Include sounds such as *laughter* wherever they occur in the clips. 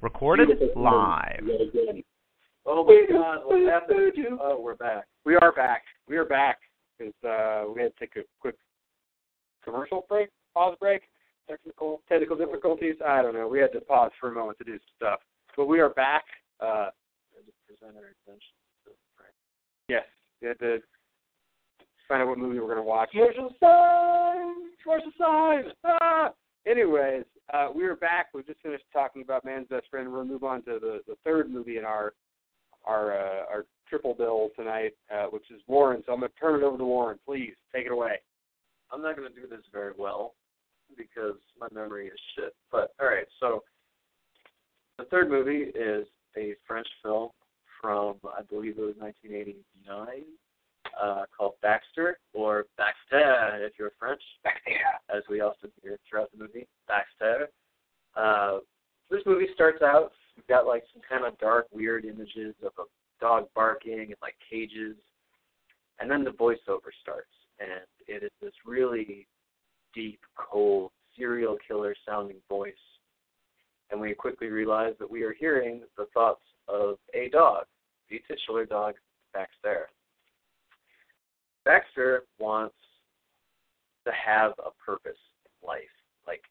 Recorded live. Oh my God! What happened? Oh, we're back. We are back. We are back because uh, we had to take a quick commercial break, pause break, technical technical difficulties. I don't know. We had to pause for a moment to do some stuff, but we are back. Uh, present our attention. Yes, we had to find out what movie we're going to watch. Commercial sign! Commercial sign! Ah! Anyways, uh, we are back. We just finished talking about Man's Best Friend. We'll move on to the, the third movie in our our uh, our triple bill tonight, uh, which is Warren. So I'm going to turn it over to Warren. Please take it away. I'm not going to do this very well because my memory is shit. But all right, so the third movie is a French film from I believe it was 1989 uh, called Baxter or Baxter if you're French, Baxter. as we often hear throughout the movie. Baxter. Uh, this movie starts out. We've got like some kind of dark, weird images of a dog barking and like cages, and then the voiceover starts, and it is this really deep, cold, serial killer sounding voice. And we quickly realize that we are hearing the thoughts of a dog, the titular dog, Baxter. Baxter wants to have a purpose in life. Like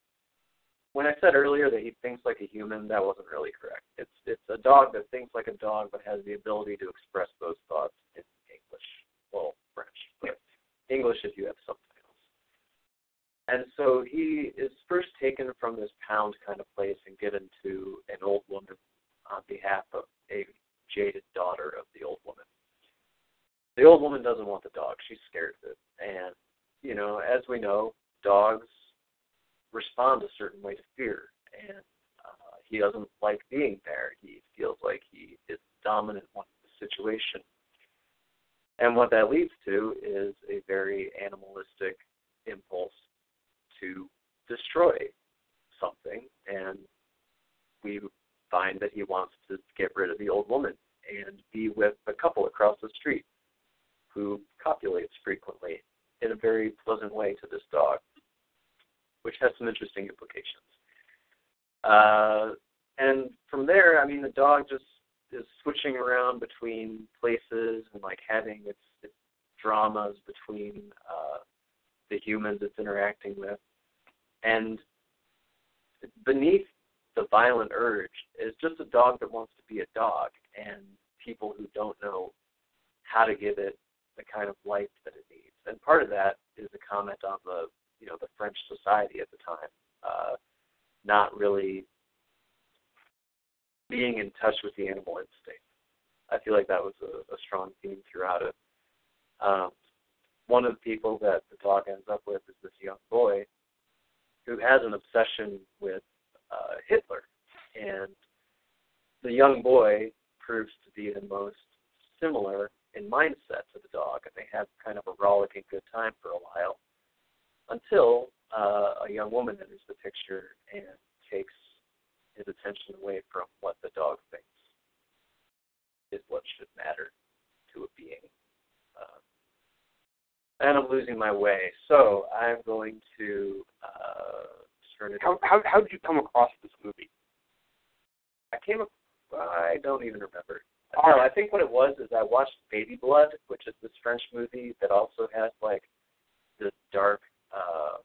when I said earlier that he thinks like a human, that wasn't really correct. It's it's a dog that thinks like a dog but has the ability to express those thoughts in English. Well, French, but English if you have subtitles. And so he is first taken from this pound kind of place and given to an old woman on behalf of a jaded daughter of the old woman. The old woman doesn't want the dog. She's scared of it. And, you know, as we know, dogs respond a certain way to fear. And uh, he doesn't like being there. He feels like he is dominant in the situation. And what that leads to is a very animalistic impulse to destroy something. And we find that he wants to get rid of the old woman and be with a couple across the street who copulates frequently in a very pleasant way to this dog, which has some interesting implications. Uh, and from there, I mean, the dog just is switching around between places and like having its, its dramas between uh, the humans it's interacting with. And beneath the violent urge is just a dog that wants to be a dog, and people who don't know how to give it the kind of life that it needs. And part of that is a comment on the you know the French society at the time, uh, not really being in touch with the animal instinct. I feel like that was a, a strong theme throughout it. Um, one of the people that the dog ends up with is this young boy who has an obsession with uh, Hitler, and the young boy proves to be the most similar in mindset to the dog, and they have kind of a rollicking good time for a while until uh, a young woman enters the picture and takes his attention away from what the dog thinks is what should matter to a being. Uh, and I'm losing my way, so I'm going to uh, turn it. How how how did you come across this movie? I came. Up, I don't even remember. Oh, I think what it was is I watched Baby Blood, which is this French movie that also has like this dark uh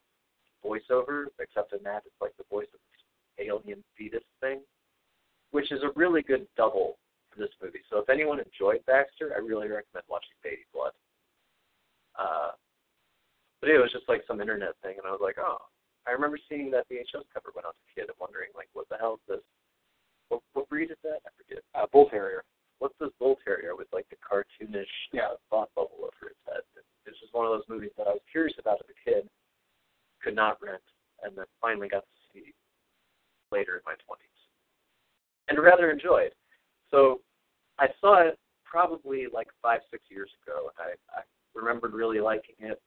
voiceover, except in that it's like the voice of this alien fetus thing, which is a really good double for this movie. So if anyone enjoyed Baxter, I really recommend watching Baby Blood. Uh, but it was just like some internet thing, and I was like, oh, I remember seeing that VHS cover when I was a kid and wondering like, what the hell is this? What, what breed is that? I forget. Uh, Bull Terrier. What's this bull terrier with like the cartoonish Yeah. uh, thought bubble over its head? It's just one of those movies that I was curious about as a kid, could not rent, and then finally got to see later in my 20s, and rather enjoyed. So I saw it probably like five, six years ago. I, I remembered really liking it,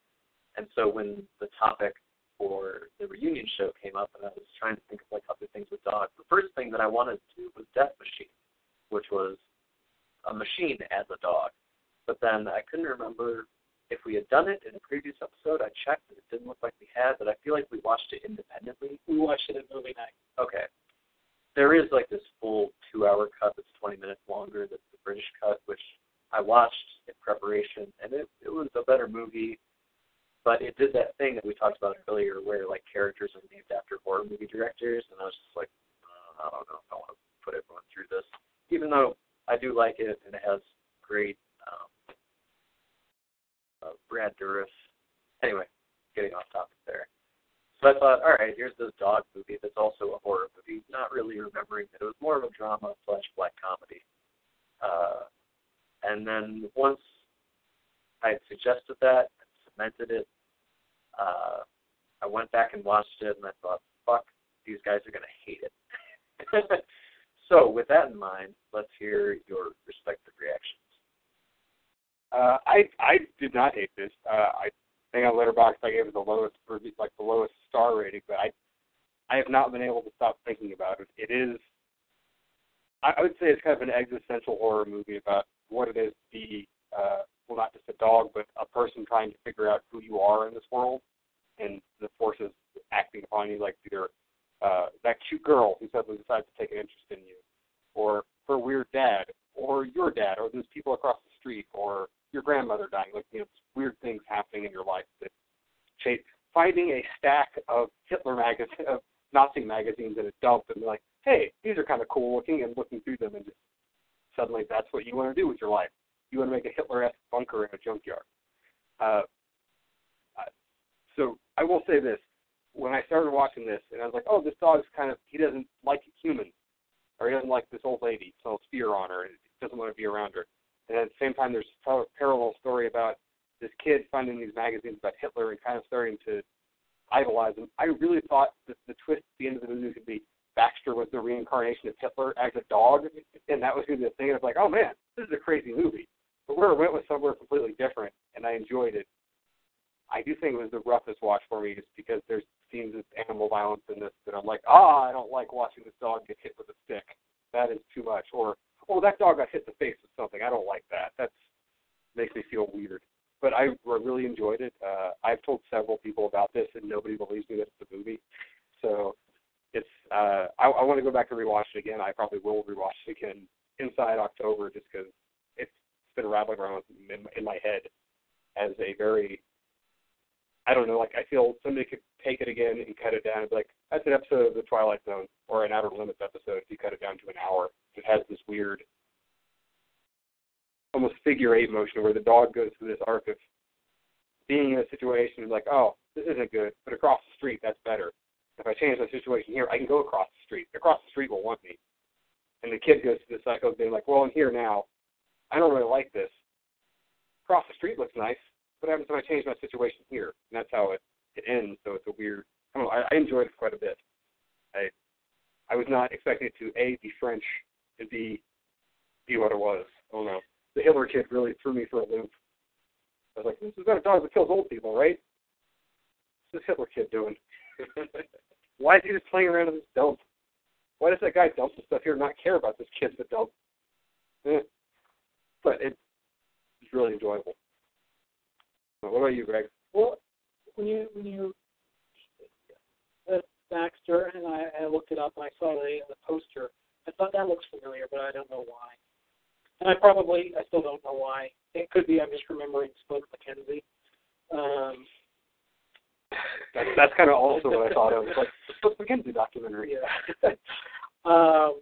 and so when the topic for the reunion show came up, and I was trying to think of like other things with dogs, the first thing that I wanted to do was Death Machine, which was a machine as a dog. But then I couldn't remember if we had done it in a previous episode. I checked, and it didn't look like we had, but I feel like we watched it independently. We watched it at movie night. Okay. There is like this full two-hour cut that's 20 minutes longer. That's the British cut, which I watched in preparation, and it it was a better movie. But it did that thing that we talked about earlier, where like characters are named after horror movie directors, and I was just like, uh, I don't know if I want to put everyone through this, even though I do like it and it has great um, uh, Brad Dourif. Anyway, getting off topic there. So I thought, all right, here's this dog movie that's also a horror movie. Not really remembering that it was more of a drama slash black comedy. Uh, and then once I had suggested that cemented it, uh, I went back and watched it, and I thought, fuck, these guys are to hate it. *laughs* so, with that in mind, let's hear your respective reactions. Uh, I I did not hate this. Uh, I think on Letterboxd I gave it the lowest like the lowest star rating, but I I have not been able to stop thinking about it. It is I, I would say it's kind of an existential horror movie about what it is to be uh, well not just a dog but a person trying to figure out who you are in this world and the forces acting upon you like either uh, that cute girl who suddenly decides to take an interest in you, or her weird dad, or your dad, or those people across the street, or your grandmother dying. Like you know, weird things happening in your life that shape. Finding a stack of Hitler magazines, of Nazi magazines in a dump, and like, hey, these are kind of cool looking, and looking through them, and just suddenly that's what you want to do with your life. You want to make a Hitler-esque bunker in a junkyard. Uh, so I will say this: when I started watching this, and I was like, oh, this dog's kind of he doesn't like humans, or he doesn't like this old lady, so fear on her, and doesn't want to be around her. And at the same time, there's a parallel story about this kid finding these magazines about Hitler and kind of starting to idolize him. I really thought that the twist at the end of the movie could be Baxter was the reincarnation of Hitler as a dog, and that was going to be the thing. And I was like, oh man, this is a crazy movie. But where it went was somewhere completely different, and I enjoyed it. I do think it was the roughest watch for me, just because there's scenes of animal violence in this that I'm like, ah, I don't like watching this dog get hit with a stick. That is too much. Or, oh, that dog got hit in the face with something. I don't like that. That makes me feel weird. But I really enjoyed it. Uh, I've told several people about this, and nobody believes me that it's a movie. So it's. Uh, I, I want to go back and rewatch it again. I probably will rewatch it again inside October, just because it's been rattling around in, in my head as a very I don't know, like I feel somebody could take it again and cut it down and be like, that's an episode of The Twilight Zone or an Outer Limits episode if you cut it down to an hour. It has this weird, almost figure eight motion where the dog goes through this arc of being in a situation and like, oh, this isn't good, but across the street, that's better. If I change the situation here, I can go across the street. Across the street will want me. And the kid goes through the cycle of being like, well, I'm here now. I don't really like this. Across the street looks nice what happens if I change my situation here? And that's how it, it ends. So it's a weird. I don't know. I, I enjoyed it quite a bit. I I was not expecting it to a be French and b be what it was. I don't. The Hitler kid really threw me for a loop. I was like, this is about a dog that kills old people, right? What's this Hitler kid doing? *laughs* Why is he just playing around in this dump? Why does that guy dump the stuff here and not care about this kid that dump? Eh. But it, it's really enjoyable. What about you, Greg? Well, when you when you uh, Baxter and I, I looked it up and I saw the the poster, I thought that looks familiar, but I don't know why. And I probably I still don't know why. It could be I'm just remembering Spud MacKenzie. Um, that's that's kind of also what I thought of, like the *laughs* Spud MacKenzie documentary. Yeah. *laughs* um,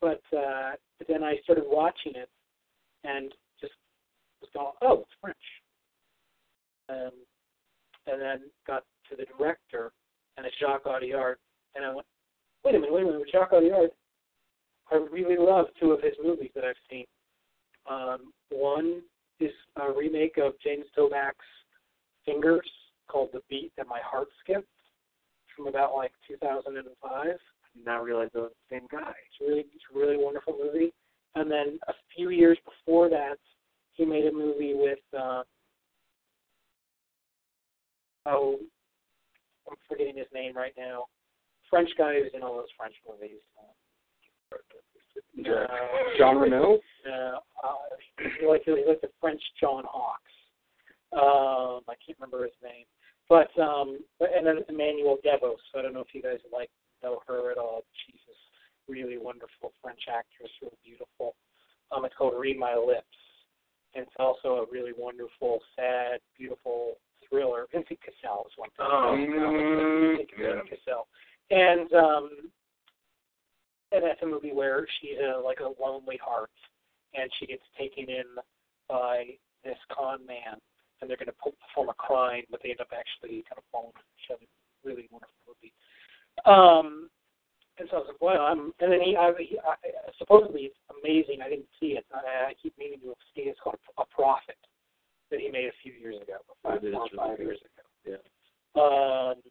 but uh, but then I started watching it and just was going, oh, it's French um, and then got to the director, and it's Jacques Audiard, and I went, wait a minute, wait a minute, with Jacques Audiard. I really love two of his movies that I've seen. Um, one is a remake of James Toback's Fingers called The Beat That My Heart Skipped from about like 2005. I did not realize it was the same guy. It's really it's a really wonderful movie. And then a few years before that, he made a movie with uh, oh, I'm forgetting his name right now. French guy who's in all those French movies. Uh, Jean Reno. Uh, uh, he like he like the French John Hawkes. Um, I can't remember his name, but um, and then Emmanuelle Devos. So I don't know if you guys like know her at all. She's this really wonderful French actress, really beautiful. Um, it's called Read My Lips, and it's also a really wonderful, sad, beautiful thriller. Vincent Cassel is one thing. Oh, Vincent yeah. Cassel, and um, and that's a movie where she's a, like a lonely heart, and she gets taken in by this con man, and they're going to perform a crime, but they end up actually kind of falling for each other. Really wonderful movie. Um, and so I was like, well, I'm, and then he, I, he I, supposedly it's amazing. I didn't see it. I, I keep meaning to see it. It's called A Prophet that he made a few years ago, five, four five years ago. Yeah. Um,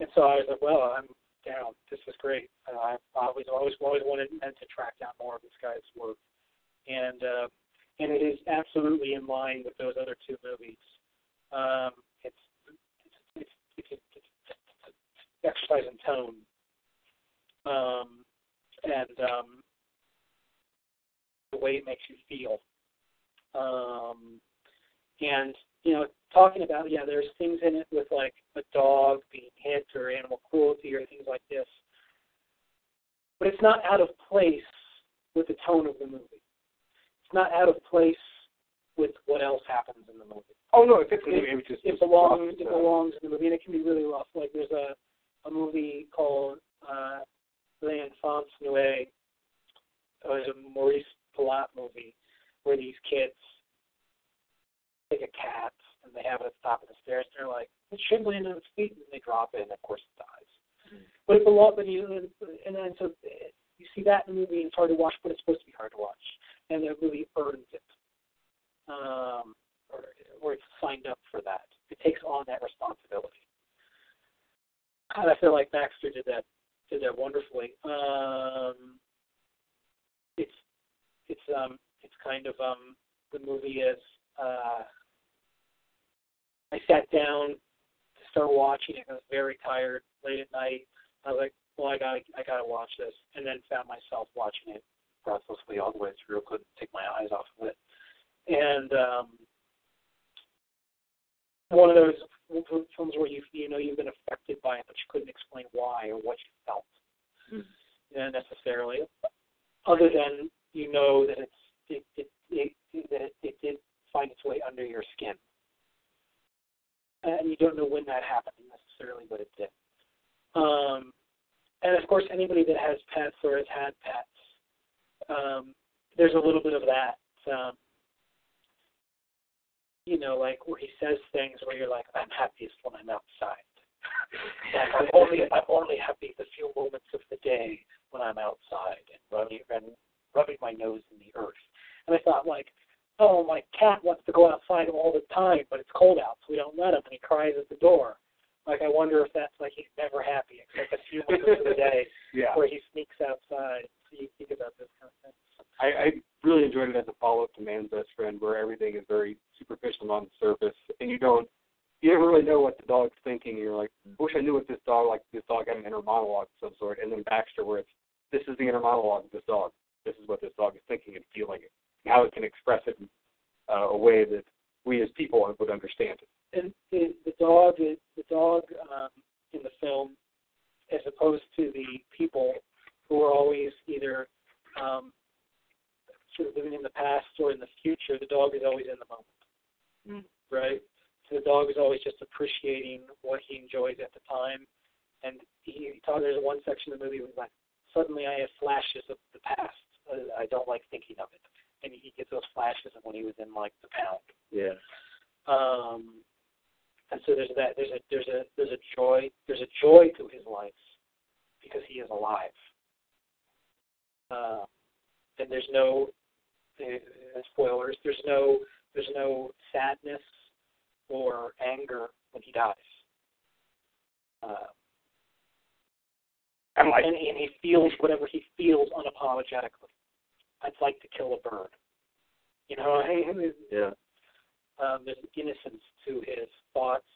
and so I was like, well, I'm down. This is great. Uh, I've always, always, always wanted meant to track down more of this guy's work, and uh, and it is absolutely in line with those other two movies. Um, it's it's it's, it's, it's, it's exercise in tone, um, and um, the way it makes you feel. Um, and you know, talking about yeah, there's things in it with like a dog being hit or animal cruelty or things like this, but it's not out of place with the tone of the movie. It's not out of place with what else happens in the movie. Oh no, it fits in. It, It just it belongs. It belongs in the movie, and it can be really rough. Like there's a a movie called uh, L'Enfance Noire. It was a Maurice Pialat movie where these kids take a cat and they have it at the top of the stairs. And they're like, it should land on its feet, and they drop it, and of course it dies. But you and then so you see that in the movie, it's hard to watch, but it's supposed to be hard to watch, and the movie earns it. Um, or, or it's signed up for that. It takes on that responsibility. And I feel like Baxter did that did that wonderfully. Um, it's it's um it's kind of um the movie is uh I sat down to start watching it. I was very tired late at night. I was like, well, I got I got to watch this, and then found myself watching it breathlessly all the way through. Couldn't take my eyes off of it. And um, one of those films where you you know you've been affected by it, but you couldn't explain why or what you felt yeah, necessarily, other than you know that it's it it, it, that it, it did find its way under your skin, and you don't know when that happened necessarily, but it did. Um, and of course, anybody that has pets or has had pets, um, there's a little bit of that. Um, you know, like where he says things where you're like, I'm happiest when I'm outside. and I'm only I'm only happy the few moments of the day when I'm outside and rubbing and rubbing my nose in the earth. And I thought like, oh, my cat wants to go outside all the time, but it's cold out, so we don't let him, and he cries at the door. Like I wonder if that's like he's never happy except a few moments of the day Yeah. where he sneaks outside. So you think about this kind of thing. I, I really enjoyed it as a follow up to Man's Best Friend, where everything is very superficial and on the surface, and you don't, you never really know what the dog's thinking. And you're like, I wish I knew what this dog like. This dog had an inner monologue of some sort, and then Baxter, where it's this is the inner monologue of this dog. This is what this dog is thinking and feeling it, and how it can express it in uh, a way that we as people would understand it. and the, the dog is the dog um, in the film, as opposed to the people who are always either um, sort of living in the past or in the future. The dog is always in the moment, right? So the dog is always just appreciating what he enjoys at the time. And he, he talk, there's one section of the movie where he's like, suddenly I have flashes of the past. Uh, I don't like thinking of it. And he gets those flashes of when he was in like the pound. Yeah. Um, and so there's that. There's a there's a there's a joy. There's a joy to his life because he is alive. Uh, and there's no uh, spoilers. There's no there's no sadness or anger when he dies. Uh, like, and, and he feels whatever he feels unapologetically. I'd like to kill a bird. You know, *laughs* Yeah. um, there's an innocence to his thoughts,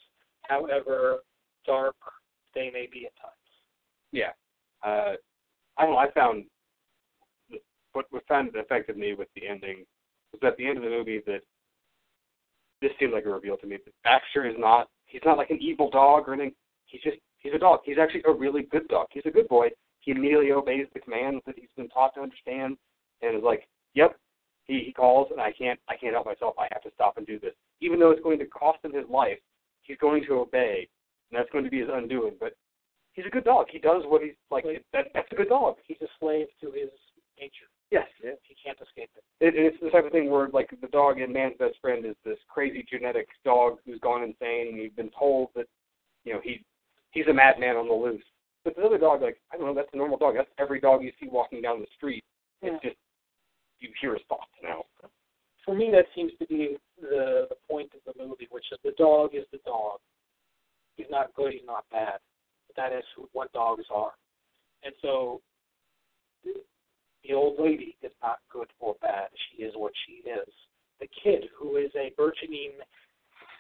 however dark they may be at times. yeah. Uh, I don't know. I found what what found that affected me with the ending was at the end of the movie that this seemed like a reveal to me that Baxter is not he's not like an evil dog or anything. He's just he's a dog. He's actually a really good dog. He's a good boy. He immediately obeys the commands that he's been taught to understand and is like, Yep. He he calls and I can't I can't help myself. I have to stop and do this. Even though it's going to cost him his life, he's going to obey and that's going to be his undoing. But he's a good dog. He does what he's like Like- that that's a good dog. He's a slave to his nature. Yes. He can't escape it. It, it's the type of thing where like the dog and Man's Best Friend is this crazy genetic dog who's gone insane, and you've been told that you know he he's a madman on the loose. But the other dog, like I don't know, that's a normal dog. That's every dog you see walking down the street. Yeah. It's just you hear his thoughts now. For me, that seems to be the the point of the movie, which is the dog is the dog. He's not good. He's not bad. But that is who- what dogs are. And so, the old lady is not good or bad. She is what she is. The kid, who is a burgeoning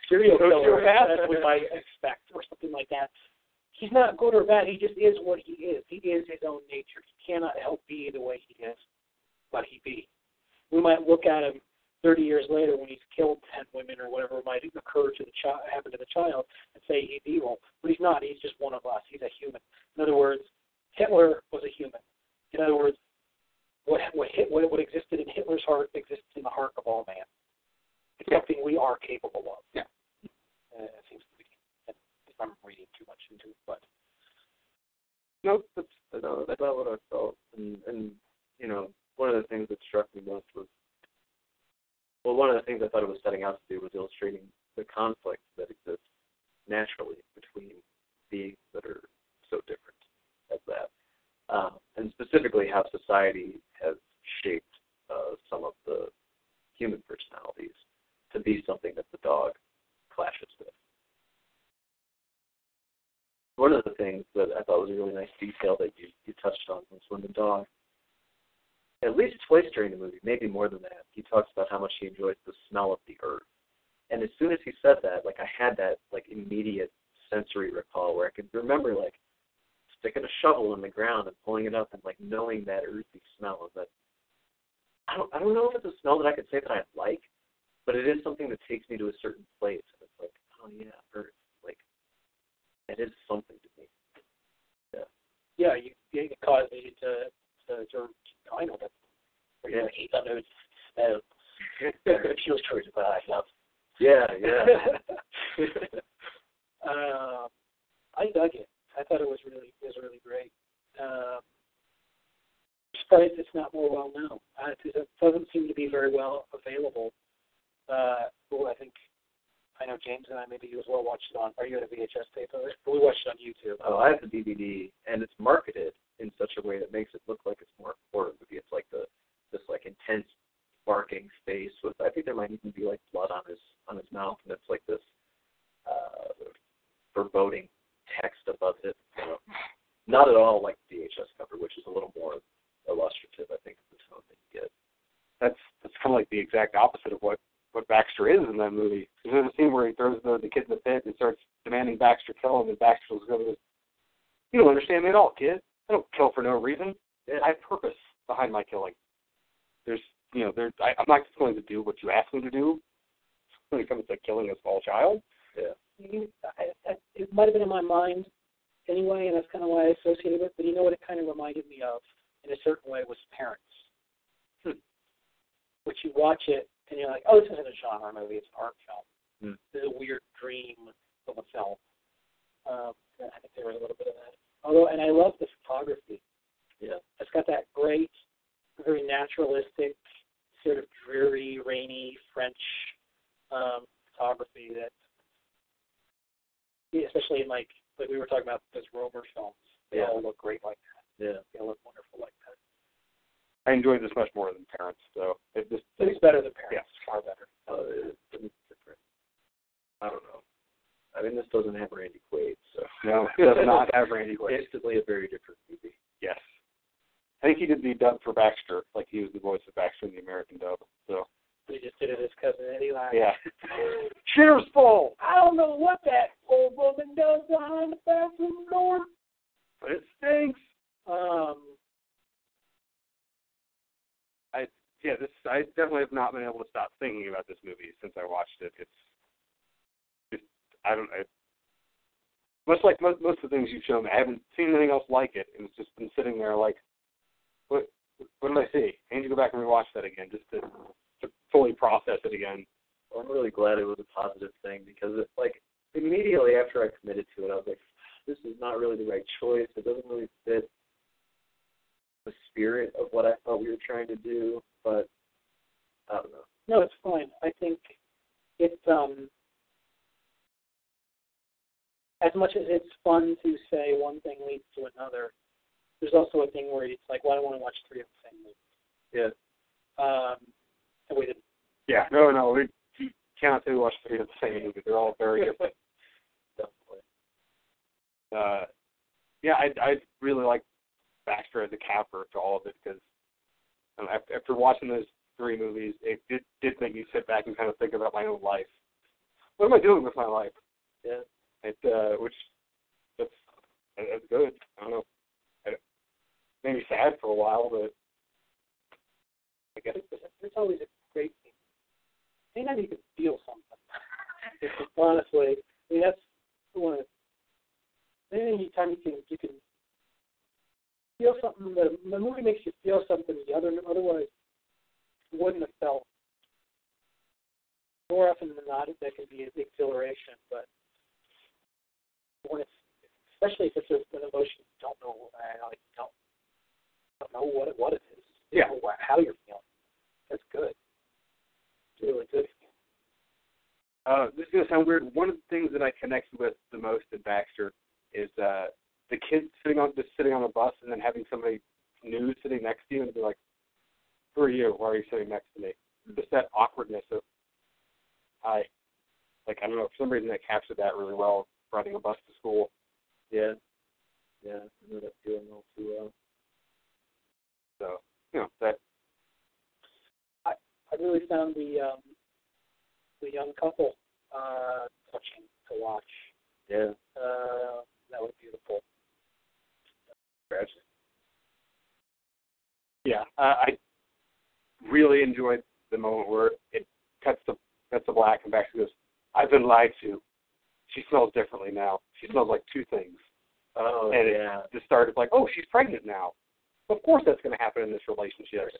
serial killer, as we might expect, or something like that, he's not good or bad. He just is what he is. He is his own nature. He cannot help be the way he is, but he be. We might look at him 30 years later when he's killed 10 women or whatever might occur to the child, happen to the child, and say he's evil, but he's not. He's just one of us. He's a human. In other words, Hitler was a human. In other words, what what, hit, what what existed in Hitler's heart exists in the heart of all man. It's something we are capable of. Yeah. Uh, it seems to. If I'm reading too much into it, but No, that's know that's not what I felt, and and you know one of the things that struck me most was well, one of the things I thought it was setting out to do was illustrating the conflict that exists naturally between beings that are so different as that, um, and specifically how society has shaped uh, some of the human personalities to be something that the dog clashes with. One of the things that I thought was a really nice detail that you, you touched on was when the dog, at least twice during the movie, maybe more than that, he talks about how much he enjoys the smell of the earth. And as soon as he said that, like I had that like immediate sensory recall where I could remember like sticking a shovel in the ground and pulling it up and like knowing that earthy smell of that. I don't I don't know if it's a smell that I could say that I like, but it is something that takes me to a certain place and it's like, oh yeah, earth. It is something to me. yeah, Yeah, you it caused me to to, *laughs* to I know that. Yeah. He knows smell. It feels true to I love. Yeah, yeah. *laughs* um, I dug it. I thought it was really it was really great. Um, surprised it's not more well known. Uh, it doesn't seem to be very well available. Uh, well, I think I know James and I maybe you as well watched it on. Are you at a VHS tape of it? But we watched it on YouTube. Oh, I have the DVD, and it's marketed in such a way that makes it look like it's more horror movie. It's like the this like intense barking face with I think there might even be like blood on his on his mouth, and it's like this uh, foreboding text above it. You *laughs* know, not at all like the VHS cover, which is a little more illustrative, I think, of the tone that you get. that's that's kind of like the exact opposite of what what Baxter is in that movie. There's a scene where he throws the the kid in the pit and starts demanding Baxter kill him, and Baxter goes, "You don't understand me at all, kid. I don't kill for no reason. I have purpose behind my killing. There's, you know, there's. I, I'm not just going to do what you ask me to do when it comes to killing a small child. Yeah. You- I, I, it might have been in my mind anyway, and that's kind of why I associated with. But you know what it kind of reminded me of, in a certain way, was Parents. Hmm. Which you watch it and you're like, oh, this isn't a genre movie; it's an art film. Hmm. This is a weird dream of a film. Um, I think there was a little bit of that. Although, and I love the photography. Yeah. It's got that great, very naturalistic, sort of dreary, rainy French um, photography that, especially in like like we were talking about those Rohmer films, they Yeah. all look great like that. Yeah. They all look wonderful like that. I enjoyed this much more than Parents, though. It just It's better than Parents, Yes, far better. Uh, it's, it's different. I don't know. I mean, this doesn't have Randy Quaid, so no, it *laughs* does not have Randy Quaid. instantly a very different movie. Yes, I think he did the dub for Baxter, like he was the voice of Baxter in the American dub. So We just did it as cousin Eddie Laugh. yeah, *laughs* Shitter's full, I don't know what that old woman does behind the bathroom door. but it stinks. Um, yeah, this I definitely have not been able to stop thinking about this movie since I watched it. It's just I don't I, much like most most of the things you've shown me. I haven't seen anything else like it, and it's just been sitting there like, what what did I see? I need to go back and rewatch that again just to to fully process it again. Well, I'm really glad it was a positive thing because it like immediately after I committed to it, I was like, this is not really the right choice. It doesn't really fit the spirit of what I thought we were trying to do. But I don't know. no, it's fine. I think it's um as much as it's fun to say one thing leads to another, there's also a thing where it's like, well, I don't want to watch three of the same movie. Yeah. Um, and we didn't. Yeah, no, no, we cannot say we watched three of the same movie. They're all very different. Definitely. *laughs* uh, yeah, I I really like Baxter as a capper to all of it because um, after, after watching those three movies, it did did make me sit back and kind of think about my own life. What am I doing with my life? Yeah. It uh, which that's that's good. I don't know. It made me sad for a while, but I guess It's, always a great thing. Anytime you can feel something, *laughs* honestly, I mean that's one of any time you can you can feel something the the movie makes you feel something the other otherwise wouldn't have felt. More often than not, that can be an exhilaration, but when it's especially if it's an emotion you don't know, like don't don't know what it, what it is, you Yeah. know, wha- how you're feeling. That's good. It's really good. Uh, this is gonna sound weird. One of the things that I connected with the most in Baxter is uh, the kid sitting on just sitting on a bus and then having somebody new sitting next to you and be like, "Who are you? Why are you sitting next to me?" Just that awkwardness of, I, like I don't know for some reason that captured that really well. Riding a bus to school. Yeah. Yeah. I know that feeling all too well. So you know that I I really found the um, the young couple uh, touching to watch. Yeah. Uh, that was beautiful. Yeah uh, I really enjoyed the moment where it cuts to cuts to black and Baxter goes, "I've been lied to. She smells differently now. She smells like two things." Oh and yeah. it just started like, oh, she's pregnant now. Of course, that's going to happen in this relationship.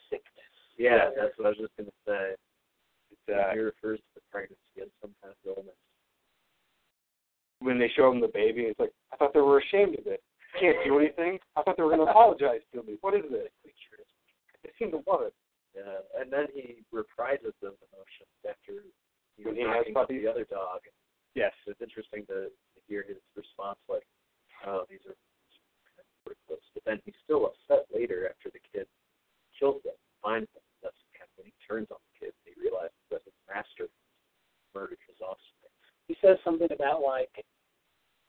Yeah, that's what I was just gonna say. It's, uh, refers to the pregnancy as some kind of illness. when they show him the baby, it's like, I thought they were ashamed of it. Can't do anything. I thought they were going to apologize to me. What is this? They seem to love it. Yeah, and then he reprises those emotions after he was he has talking about the other dog. Yes. It's interesting to, to hear his response, like, "Oh, these are pretty close." But then he's still upset later after the kid kills him, finds him. That's kind of when he turns on the kid. and He realizes that his master murdered his offspring. He says something about like,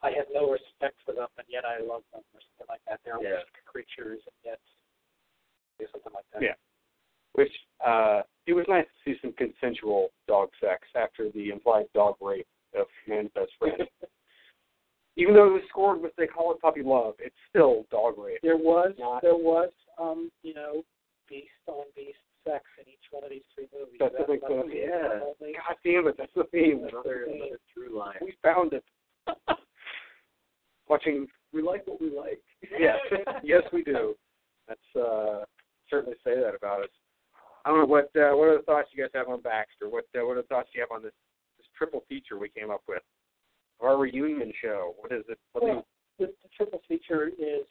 I have no respect for them, and yet I love them, or something like that. They're Yeah. weak creatures, and yet or something like that. Yeah. Which, uh, it was nice to see some consensual dog sex after the implied dog rape of man's best friend. *laughs* Even though it was scored with, they call it puppy love, it's still dog rape. There was Not- there was um you know beast on beast sex in each one of these three movies. That's the big must thing. Yeah. God damn it, that's the theme. Another another true line. We found it. Watching We like what we like. yes, yes, we do. Let's uh, certainly say that about us. I don't know what uh, what are the thoughts you guys have on Baxter? What uh, what are the thoughts you have on this this triple feature we came up with? Our reunion show. What is it? What Well, the, the triple feature is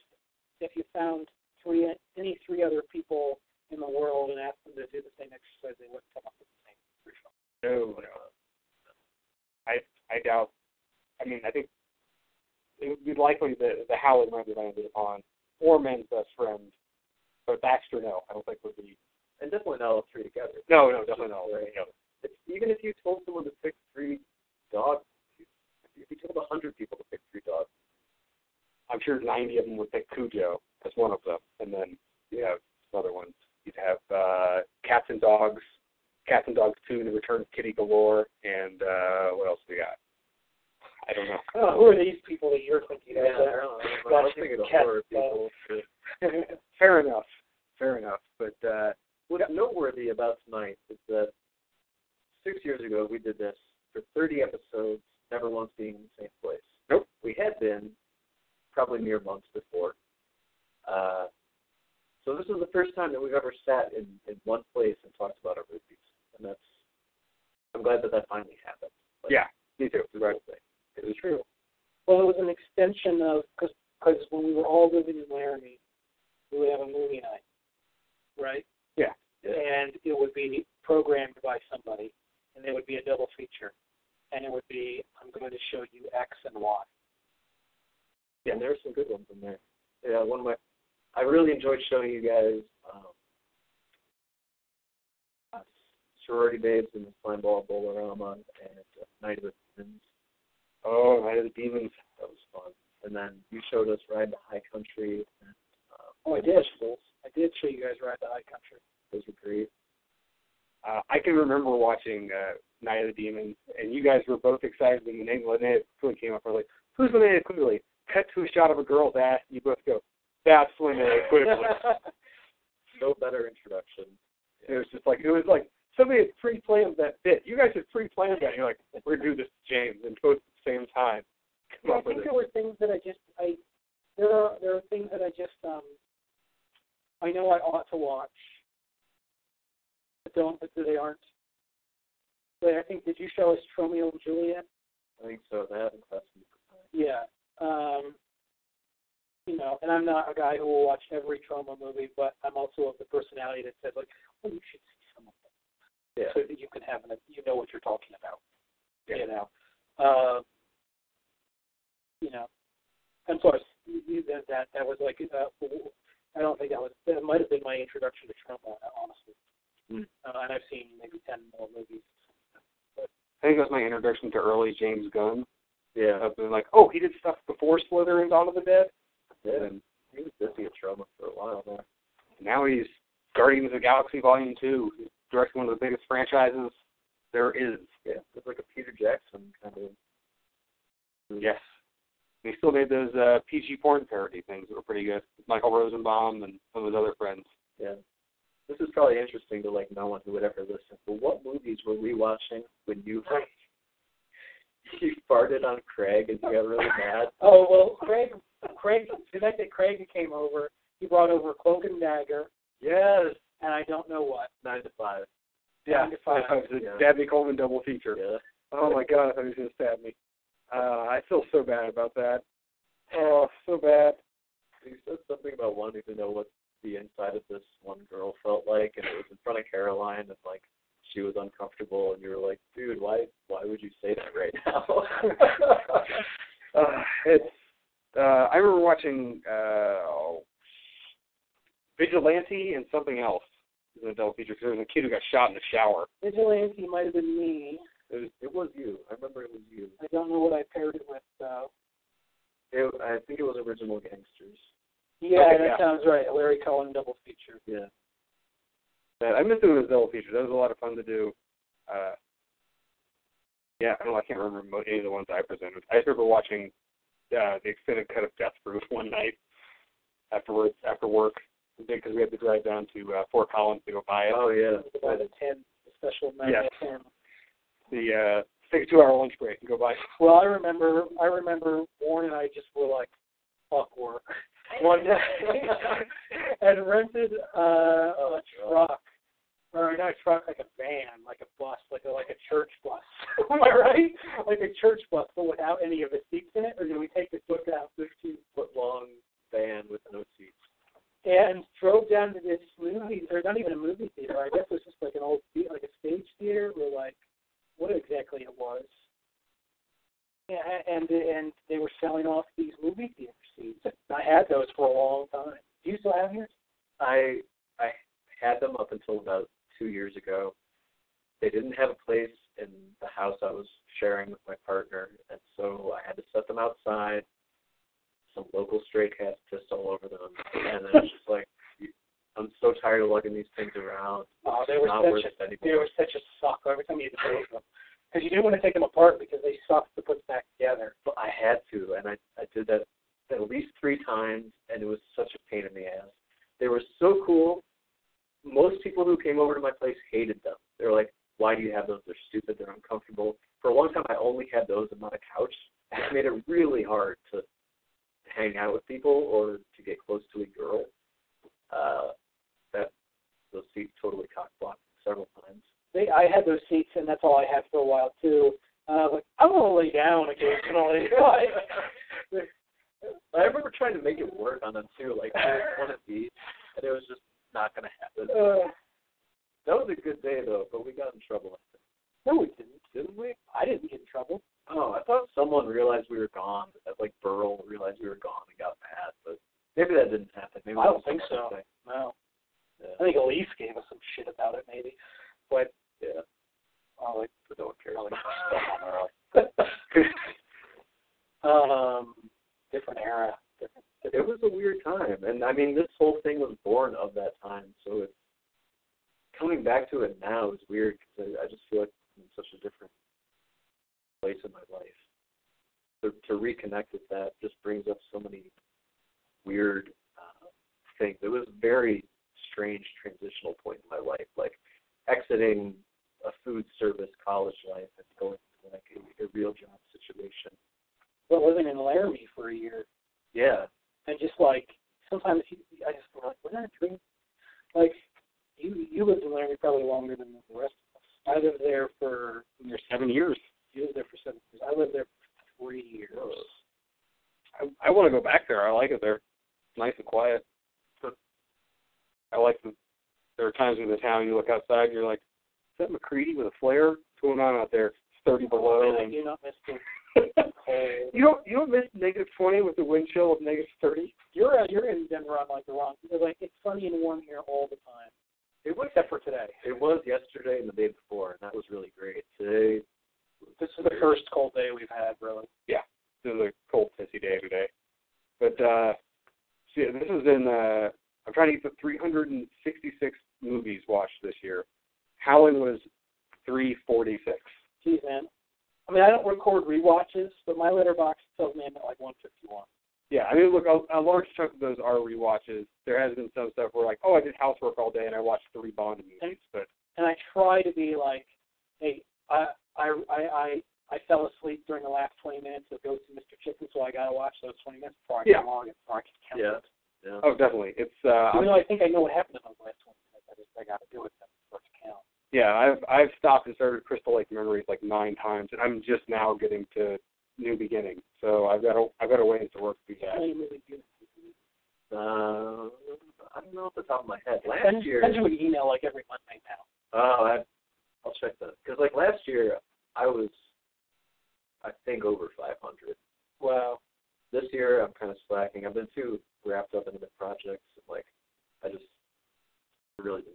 if you found three any three other people in the world and asked them to do the same exercise, they wouldn't come up with the same result. no, no. I I doubt. I mean, I think it would be likely that the Howling might be landed upon, or Man's Best Friend, but Baxter, no, I don't think would be. And definitely not all three together. No, no, definitely not. You know, It's, even if you told someone to pick three dogs, if you told a hundred people to pick three dogs, I'm sure 90 of them would pick Cujo as one of them, and then You have some other ones. You'd have uh, Cats and Dogs, Cats and Dogs Two: The Return of Kitty Galore, and uh, what else we got? I don't know. Oh, who are these people that you're thinking Yeah, of? I don't know. I Watch was thinking of cat horror people. Fair enough. Fair enough. But uh, What's noteworthy about tonight is that six years ago we did this for 30 episodes, never once being in the same place. Nope. We had been probably mere months before. Uh, so this is the first time that we've ever sat in, in one place and talked about our movies, and that's I'm glad that that finally happened. Like, yeah, me too. it's a real thing. It was true. Well, it was an extension of because when we were all living in Laramie, we would have a movie night, right? Yeah. And it would be programmed by somebody, and it would be a double feature, and it would be I'm going to show you X and Y. Yeah, and there are some good ones in there. Yeah, one of my I really enjoyed showing you guys um, uh, sorority babes in the slime ball Bowl-O-Rama and uh, Night of the Demons. Oh, Night of the Demons. That was fun. And then you showed us Ride the High Country. And, uh, Oh, I did. I did show you guys Ride the High Country. Those were great. Uh, I can remember watching uh, Night of the Demons, and you guys were both excited when the name Linnea Quigley came up. We're like, "Who's Linnea Quigley?" Cut to a shot of a girl's ass. You both go, "That's Linnea Quigley." *laughs* No better introduction. it was just like it was like somebody had pre-planned that bit. You guys had pre-planned that. You're like, "We're gonna do this to James," and both at the same time. Come I up with think it. there were things that I just I there are there are things that I just um I know I ought to watch, but don't but they aren't. But I think did you show us Romeo and Juliet? I think so. That and. Yeah. Um, you know, and I'm not a guy who will watch every Troma movie, but I'm also of the personality that says like, oh, you should see some of them, Yeah. so that you can have an you know what you're talking about. Yeah. You know. Uh, you know, and plus you- that that that was like uh, I don't think that was that might have been my introduction to Troma, honestly. Hmm. Uh, and I've seen maybe ten more movies. I think that was my introduction to early James Gunn. Yeah. I've been like, "Oh, he did stuff before Slither and Dawn of the Dead." Yeah. And He was busy at Troma for a while there. now he's Guardians of the Galaxy Volume Two, He's directing one of the biggest franchises there is. Yeah. It's like a Peter Jackson kind of. Yes. He still made those uh, PG porn parody things that were pretty good. Michael Rosenbaum and some of his other friends. Yeah. This is probably interesting to like no one who would ever listen. But what movies were we watching when you *laughs* you farted on Craig and you got really mad? *laughs* Oh well, Craig. Craig. The night that Craig came over, he brought over Cloak and Dagger, Yes. and I don't know what. Nine to five. Yeah. Nine to five. *laughs* It was a Yeah. Dabney Coleman double feature. Yeah. Oh my god, I thought he was gonna stab me. Uh, I feel so bad about that. Oh, so bad. He said something about wanting to know what the inside of this one girl felt like, and it was in front of Caroline, and like she was uncomfortable, and you were like, dude, why why would you say that right now? *laughs* *laughs* uh, it's. Uh, I remember watching uh, oh, Vigilante and something else. It was a double feature because there was a kid who got shot in the shower. Vigilante might have been me. it was it was you. I remember it was you. I don't know what I paired it with though. It, I think it was original gangsters. Yeah, Okay, that yeah. sounds right. Larry Cohen double feature. Yeah. But I miss doing those double features. That was a lot of fun to do. Uh, yeah, I don't know. I can't remember any of the ones I presented. I remember watching uh, the extended cut of Death Proof *laughs* one night afterwards after work because we had to drive down to uh, Fort Collins to go buy it. Oh yeah. By the ten, the special night Yes. ten. The uh, take a two-hour lunch break and go buy. Well, I remember. I remember Warren and I just were like, "Fuck work." One day, *laughs* and rented uh, a truck, or not a truck, like a van, like a bus, like a like a church bus. *laughs* Am I right? Like a church bus, but without any of the seats in it, or did we take the book out? Fifteen foot long van with no seats. and drove down to this movie, or not even a movie theater. I guess it was just like an old, like a stage theater, or like what exactly it was. Yeah, and and they were selling off these movie theater seats. I had those for a long time. Do you still have yours? I I had them up until about two years ago. They didn't have a place in the house I was sharing with my partner, and so I had to set them outside. Some local stray cats pissed all over them, and then it's just *laughs* like, you, tired of lugging these things around. Oh, they were not such worth a, they were such a suck every time you had to take them. Because you didn't want to take them apart because they sucked to put back together. But I had to, and I I did that at least three times, and it was such a pain in the ass. They were so cool. Most people who came over to my place hated them. They were like, "Why do you have those? They're stupid. They're uncomfortable." For a long time, I only had those not a couch. It made it really hard to hang out with people or to get close to a girl. Uh, that those seats totally cock blocked several times. They, I had those seats, and that's all I had for a while too. And I was like, I'm gonna lay down occasionally. *laughs* Like, I remember trying to make it work on them too. Like I was one of these, and it was just not going to happen. uh, That was a good day though, but we got in trouble. I think. no, we didn't. Didn't we? I didn't get in trouble. Oh, I thought someone realized we were gone. Like Burl realized we were gone and got mad, but maybe that didn't happen. Maybe I don't think so. thing. No, Yeah. I think Elise gave us some shit about it, maybe. But yeah. oh, like, But no one cares. Probably about stuff stuff on our um, different era. Different, It was a weird time, and I mean, this whole thing was born of that time. So it's coming back to it now is weird because I, I just feel like I'm in such a different place in my life. To, to reconnect with that just brings up so many weird uh, things. It was a very strange transitional point in my life, like exiting a food service college life and going to like a, a real job situation. But living in Laramie for a year, Yeah, and just like sometimes you, I just feel like, was that a dream? Like you, you lived in Laramie probably longer than the rest of us. I lived there for There's seven years. you lived there for seven years. I lived there for three years. I, I want to go back there. I like it there. It's nice and quiet. I like the. There are times in the town you look outside and you're like, is that McCready with a flare? What's going on out there? It's 30 below. And I do not miss the. *laughs* you don't you don't miss negative 20 with the wind chill of negative 30. You're uh, you're in Denver on like the wrong. Like it's sunny and warm here all the time, it was except for today. It was yesterday and the day before, and that was really great. Today, This is the first cold day we've had, really. Yeah, this is a cold, pissy day today. But uh, see, this is in. Uh, I'm trying to get the 366 movies watched this year. Howling was 346. Geez, man. I mean, I don't record rewatches, but my Letterboxd tells me I'm at like 151. Yeah, I mean, look, a, a large chunk of those are rewatches. There has been some stuff where, like, oh, I did housework all day and I watched three Bond movies, but And I try to be like, hey, I I I I, I fell asleep during the last 20 minutes of Ghost and Mr. Chicken, so I gotta watch those 20 minutes before I Yeah. get log it, before I can count Yeah. it. yeah. oh, definitely, it's uh, Even though I think I know what happened in those last 20 minutes, I just I gotta do it then before it count. Yeah, I've I've stopped and started Crystal Lake Memories like nine times, and I'm just now getting to New Beginning. So I've got to I've got to wait to work through How that. many movies do you Uh, I don't know off the top of my head. Last Send, year, send you an email like every Monday now. oh, I, I'll check that because like last year, I was, I think over 500. Wow. This year, I'm kind of slacking. I've been too wrapped up into the projects, and like, I just really been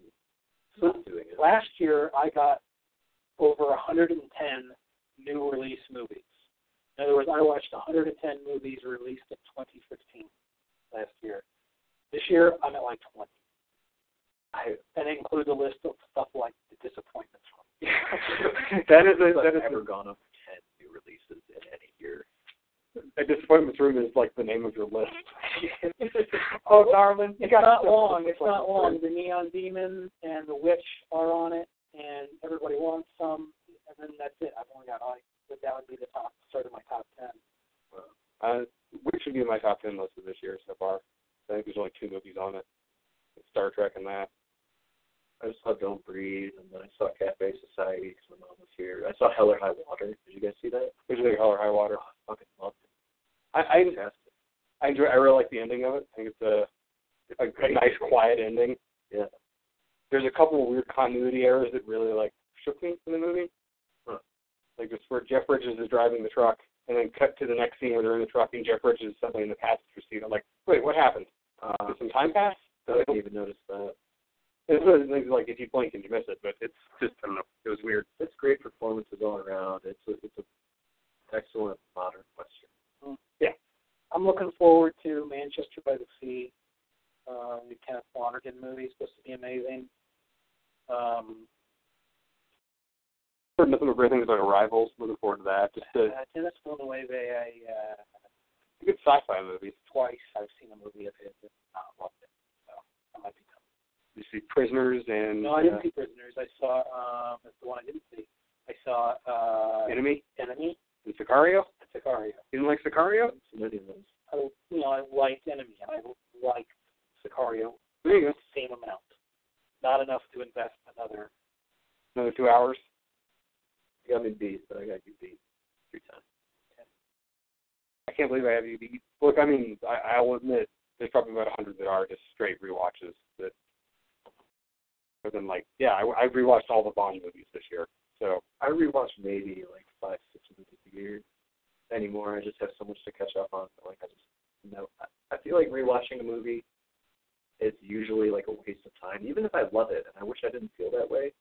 it. Last year, I got over 110 new release movies. In other words, I watched 110 movies released in 2015 last year. This year, I'm at like 20. I, And it includes a list of stuff like the disappointments from. *laughs* that is a, that is never gone up 10 new releases in any year. A, a disappointment room is like the name of your list. *laughs* oh, darling, it's not long. It's not long. The Neon Demon and The Witch are on it, and Everybody Wants Some, and then that's it. I've only got like, but that would be the top, sort of my top 10. Uh, which should be my top ten list of this year so far. I think there's only two movies on it. Star Trek and that. I just saw Don't Breathe, and then I saw Cafe Society because my mom was here. I saw Hell or High Water. Did you guys see that? Which is like Hell or High Water. Oh, I fucking loved it. I, I I enjoy. I really like the ending of it. I think it's a a, a *laughs* nice, quiet ending. Yeah. There's a couple of weird continuity errors that really like shook me in the movie. Huh. Like it's where Jeff Bridges is driving the truck, and then cut to the next scene where they're in the truck, and Jeff Bridges is suddenly in the passenger seat. I'm like, wait, what happened? Uh, Did some time pass? I didn't even notice that. It's one of those things like if you blink and you miss it, but it's just I don't know. It was weird. It's great performances all around. It's a, it's a excellent modern question. I'm looking forward to Manchester by the Sea. Um, new Kenneth Lonergan movie. It's supposed to be amazing. Um, Heard nothing but great things about Arrivals. Looking forward to that. Just a, uh, Denis Villeneuve, I uh, a good sci-fi movie. twice I've seen a movie of his and not loved it. So that might be tough. You see Prisoners and No, I didn't uh, see Prisoners. I saw um that's the one I didn't see. I saw uh Enemy Enemy and Sicario. and Sicario. You didn't like Sicario? I you know, I liked Enemy I liked Sicario There you go. same amount. Not enough to invest another Another two hours. You got me beat, but I got you beat three times. I can't believe I have you beat. Look, I mean, I, I will admit there's probably about a hundred that are just straight rewatches. That, but then like, yeah, I, I rewatched all the Bond movies this year. So I rewatch maybe like five, six movies a year anymore. I just have so much to catch up on. Like I just no, I, I feel like rewatching a movie is usually like a waste of time, even if I love it. And I wish I didn't feel that way,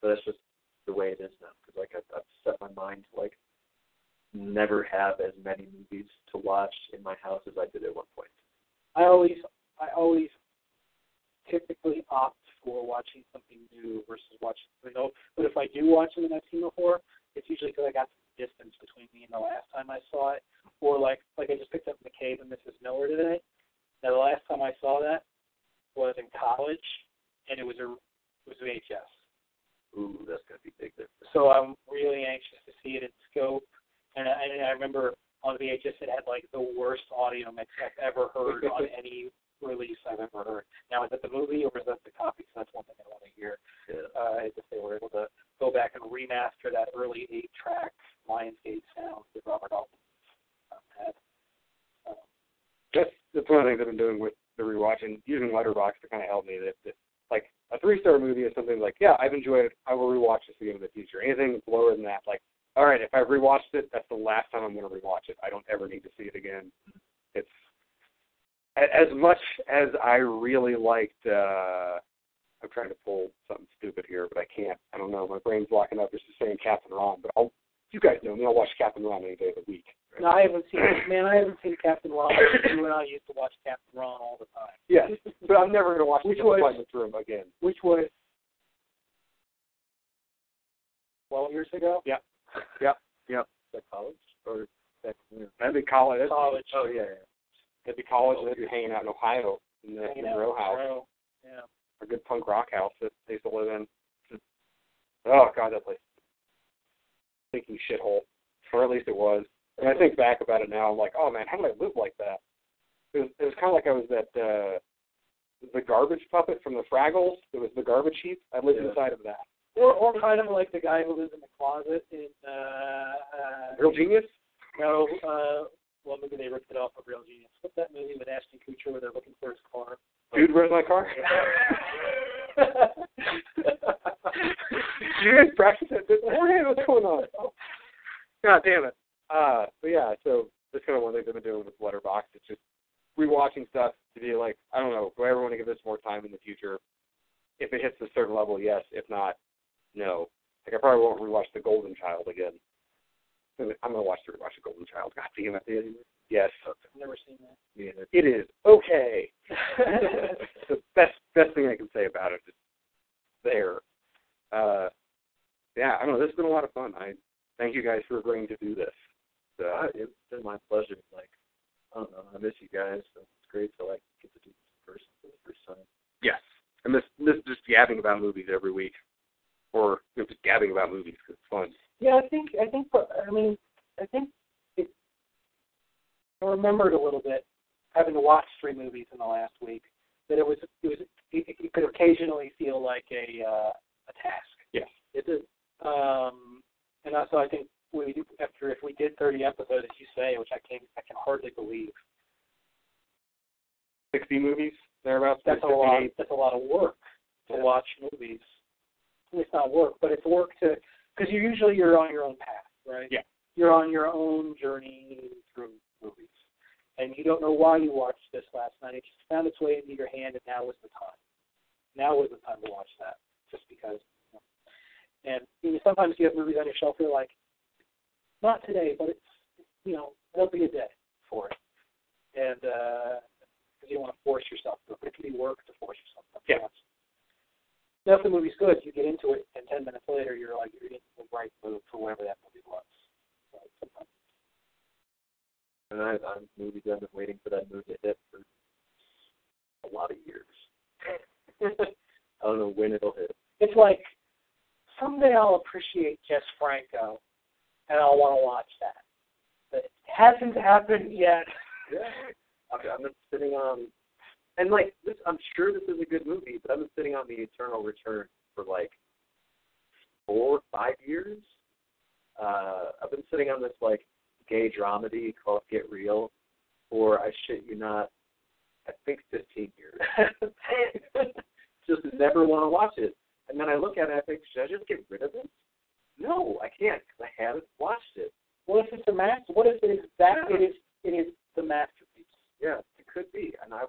but that's just the way it is now. Because like I've, I've set my mind to like never have as many movies to watch in my house as I did at one point. I always I always typically opt for watching something new versus watching you know. But if I do watch something I've seen before, it's usually because I got some distance the last time I saw it, or like like I just picked up McCabe and Mrs. Miller today. Now the last time I saw that was in college, and it was a it was VHS. Ooh, that's gonna be big difference. So I'm really anxious to see it in scope. And I, and I remember on VHS it had like the worst audio mix I've ever heard on *laughs* any release I've ever heard. Now is that the movie or is that the copy? 'Cause that's one thing I want to hear. Yeah. Uh, is if they were able to go back and remaster that early eight-track Lionsgate sound that Robert Altman had. Um, that's that's one of the things I've been doing with the rewatching, using Letterboxd to kind of help me. That, that like a three star movie is something like, yeah, I've enjoyed it. I will rewatch this again in the future. Anything lower than that, like, all right, if I've rewatched it, that's the last time I'm going to rewatch it. I don't ever need to see it again. It's as much as I really liked. uh I'm trying to pull something stupid here, but I can't. I don't know. My brain's locking up. It's just saying Captain Ron, but I'll. You guys know me. I'll watch Captain Ron any day of the week. no, I haven't seen man. I haven't seen Captain Ron. You and I used to watch Captain Ron all the time. *laughs* Yes, but I'm never going to watch Which the was- Room again. Which was twelve years ago. Yep. *laughs* Yep. Yep. Is that college or back when? That'd be college. College. Oh yeah, yeah. That'd be college. and That'd be hanging out in Ohio in the, in the row house, Row. Yeah. a good punk rock house that they used to live in. Oh God, that place. Thinking shithole, or at least it was. And I think back about it now, I'm like, oh man, how did I live like that? It was, it was kind of like I was that uh the garbage puppet from the Fraggles. It was the garbage heap. I lived Yeah. inside of that. Or or kind of like the guy who lives in the closet in uh, uh Real genius. no uh well maybe they ripped it off of Real Genius. What's that movie with Ashton Kutcher where they're looking for his car? Dude, where's my car? Did *laughs* you guys practice it? Hey, what's going on? Oh, God damn it. Uh, but yeah, so that's kind of one of the things I've been doing with Letterboxd. It's just rewatching stuff to be like, I don't know, do I ever want to give this more time in the future? If it hits a certain level, yes. If not, no. Like I probably won't rewatch The Golden Child again. I'm gonna watch the rewatch The Golden Child. God damn it. Yes, I've never seen that. Either. it is okay. *laughs* the best best thing I can say about it is there. Uh, yeah, I don't know. This has been a lot of fun. I thank you guys for agreeing to do this. Uh, Uh, it's been my pleasure. Like, I don't know, I miss you guys. So it's great to like get to do this in person for the first time. yes, I miss miss just gabbing about movies every week, or you know, just gabbing about movies 'cause it's fun. Yeah, I think I think I mean I think it, I remembered a little bit having to watch three movies in the last week that it was it was it, it could occasionally feel like a uh, a task. Yes. It did. Um, and also I think we after if we did 30 episodes, as you say, which I can I can hardly believe. Sixty movies thereabouts. That's a lot. That's a lot of work to Yeah. watch movies. It's not work, but it's work to because you usually you're on your own path, right? Yeah. You're on your own journey through movies, and you don't know why you watched this last night. It just found its way into your hand, and now was the time. Now was the time to watch that, just because. You know. And you know, sometimes you have movies on your shelf. You're like, not today, but it's you know there'll be a day for it, and. uh you don't want to force yourself to it. Can be work Now, if the movie's good, you get into it, and ten minutes later, you're like you're in the right mood for whatever that movie was. Sometimes. And I, I'm movies I've been waiting for that movie to hit for a lot of years. *laughs* I don't know when it'll hit. It's like someday I'll appreciate Jess Franco, and I'll want to watch that. But it hasn't happened yet. Yeah. Okay, I've been sitting on, and like this, I'm sure this is a good movie, but I've been sitting on the Eternal Return for like four, five years. Uh, I've been sitting on this like gay dramedy called Get Real for I shit you not, I think 15 years. *laughs* just never want to watch it. And then I look at it and I think, should I just get rid of this? No, I can't because I haven't watched it. What if it's a master? What if it is that it is it is the masterpiece? Yeah, it could be. And I,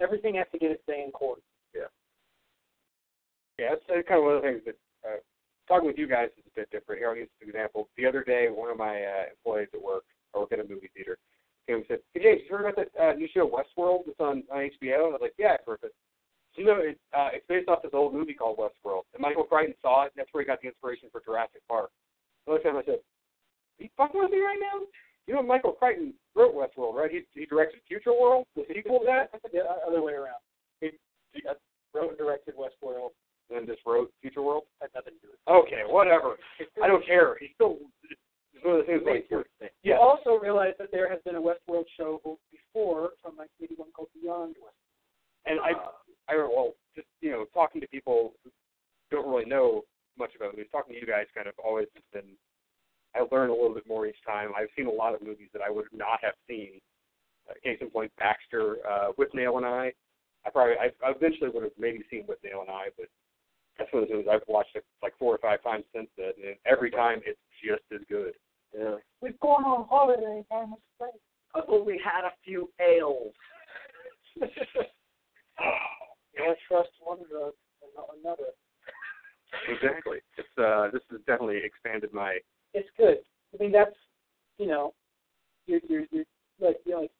Everything has to get its day in court. Yeah, that's, that's kind of one of the things that uh, talking with you guys is a bit different. Here, I'll use an example. The other day, one of my uh, employees at work, I work at a movie theater, came and said, "Hey, James, you heard about that uh, new show Westworld that's on, on HBO?" And I was like, "Yeah, I've heard of it." So, you know, it, uh, it's based off this old movie called Westworld, and Michael Crichton saw it, and that's where he got the inspiration for Jurassic Park. I looked at him and I said, "Are you fucking with me right now?" You know, Michael Crichton wrote Westworld, right? He he directed Futureworld, the *laughs* sequel to that, The other way around. He, he wrote and directed Westworld. and then just wrote Futureworld. Had nothing to do with it. Okay, whatever. I don't care. He's still it's one of the things like You yeah. also realize that there has been a Westworld show before from 1981 called Beyond Westworld. And I I well just you know talking to people who don't really know much about movies, talking to you guys kind of always has been. I learn a little bit more each time. I've seen a lot of movies that I would not have seen. Uh, case in point, Baxter, uh, Withnail and I. I probably I, I eventually would have maybe seen Withnail and I, but that's one of the movies I've watched it like four or five times since then, and every time it's just as good. yeah. We've gone on holiday, I must say. Oh, we had a few ales. *laughs* You don't trust one drug and not another. Exactly. It's uh this has definitely expanded my It's good. I mean, that's, you know, you're, you're, you're like, you know, like,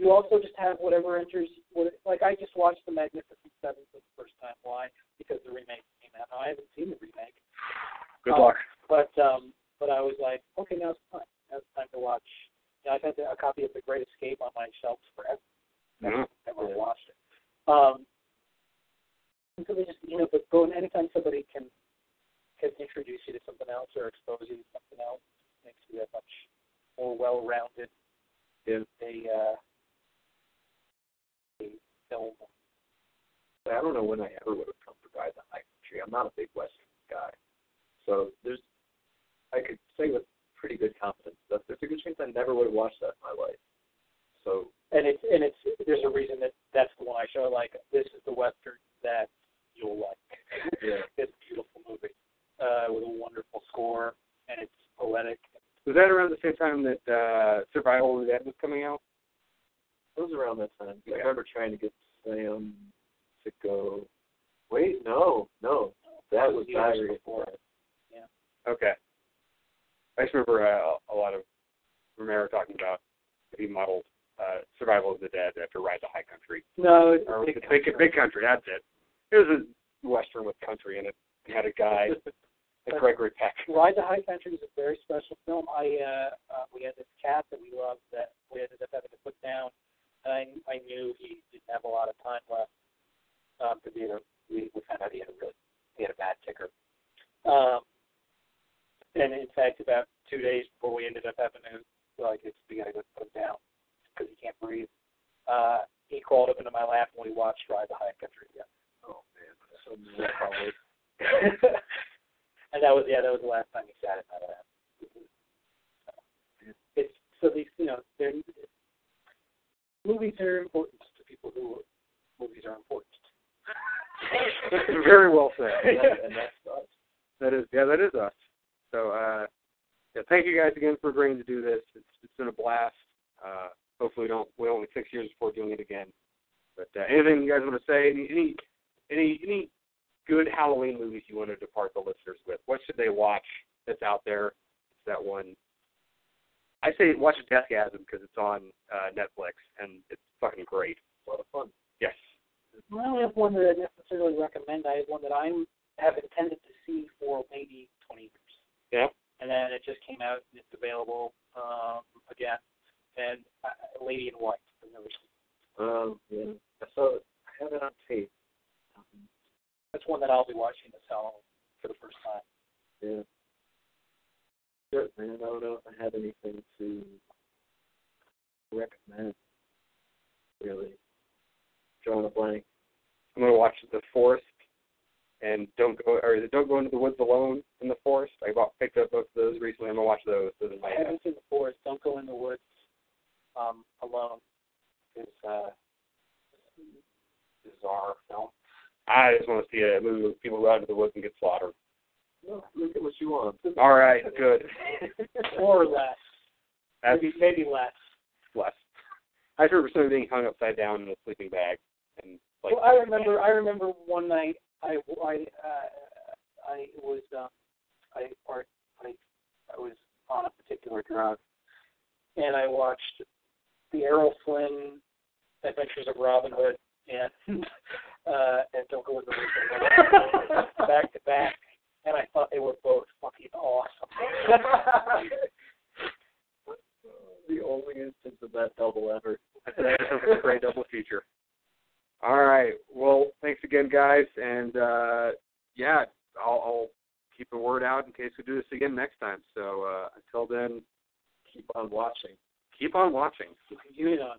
you also just have whatever enters, what, like, I just watched The Magnificent Seven for the first time. Why? Because the remake came out. Now, I haven't seen the remake. good Um, luck. But um, but I was like, okay, now it's time. Now it's time to watch. You know, I've had a copy of The Great Escape on my shelves forever. Mhm. Never watched it. Um, and so they just, you know, but going anytime somebody can can introduce you to something else or expose you to something else makes you that much more well-rounded. Yeah. A uh, a film. I don't know when I ever would have come to ride the high country. I'm not a big Western guy, so there's I could say with pretty good confidence that there's a good chance I never would have watched that in my life. So and it's and it's there's a reason that that's the one I show. Like this is the western that you'll like. Yeah. *laughs* it's a beautiful movie uh, with a wonderful score, and it's poetic. Was that around the same time that uh Survival of the Dead was coming out? it was around that time. I remember trying to get Sam to go. Wait, no, no, that was the years Diary. before. Yeah. Okay. I just remember uh, a lot of Romero talking about that he modeled uh, Survival of the Dead after Ride the High Country. No, it's Or was big it big, country. big Country, that's it. It was a Western with country in it. It had a guy, *laughs* like Gregory Peck. *laughs* Ride the High Country is a very special film. I uh, uh, we had this cat that we loved that we ended up having to put down. And I I knew he didn't have a lot of time left um, because had a we, we found out he had a really he had a bad ticker. Um, and in fact, about two days before we ended up having to like it's, we gotta go put him down because he can't breathe. Uh, he crawled up into my lap and we watched Ride the High Country again. Oh man, so probably. *laughs* *laughs* and that was yeah, that was the last time he sat in my lap. It's so these you know they're movies are important to people who movies are important. *laughs* Very well said. *laughs* and that's us. That is, yeah, that is us. So, uh, yeah, thank you guys again for agreeing to do this. It's, it's been a blast. Uh, hopefully, we don't wait only six years before doing it again. But uh, anything you guys want to say? Any, any, any, any good Halloween movies you want to depart the listeners with? What should they watch that's out there? It's that one. I say watch Deathgasm because it's on uh, Netflix and it's fucking great. A lot of fun. Yes. I don't have one that I necessarily recommend. I have one that I'm have intended to see for maybe 20 years. Yeah. And then it just came out and it's available um, again. And uh, Lady in White. I've never seen. Um, yeah. I saw it. I have it on tape. That's one that I'll be watching this Halloween for the first time. yeah. Good man. I don't know if I have anything to recommend. Really. Drawing a blank. I'm gonna watch The Forest and Don't Go or Don't Go into the Woods Alone in the Forest. I bought picked up both of those recently. I'm gonna watch those. Those are my I haven't seen the forest. Don't go in the woods um, alone. Is uh, bizarre film. I just want to see a movie with people go out into the woods and get slaughtered. No, look at what you want. All right, good. *laughs* Or less. That's Maybe maybe less. less. I just remember somebody being hung upside down in a sleeping bag, and like well, I remember. I remember one night. I I uh, I was um, I or I I was on a particular drug, and I watched the Errol Flynn Adventures of Robin Hood and *laughs* uh, and Don't Go in the Woods *laughs* back to back, and I thought they were both fucking awesome. *laughs* the only instance of that double ever. That's a great double feature. All right. Well, thanks again, guys, and uh, yeah, I'll, I'll keep the word out in case we do this again next time. So uh, until then, Keep on watching. keep on watching. Keep a unit on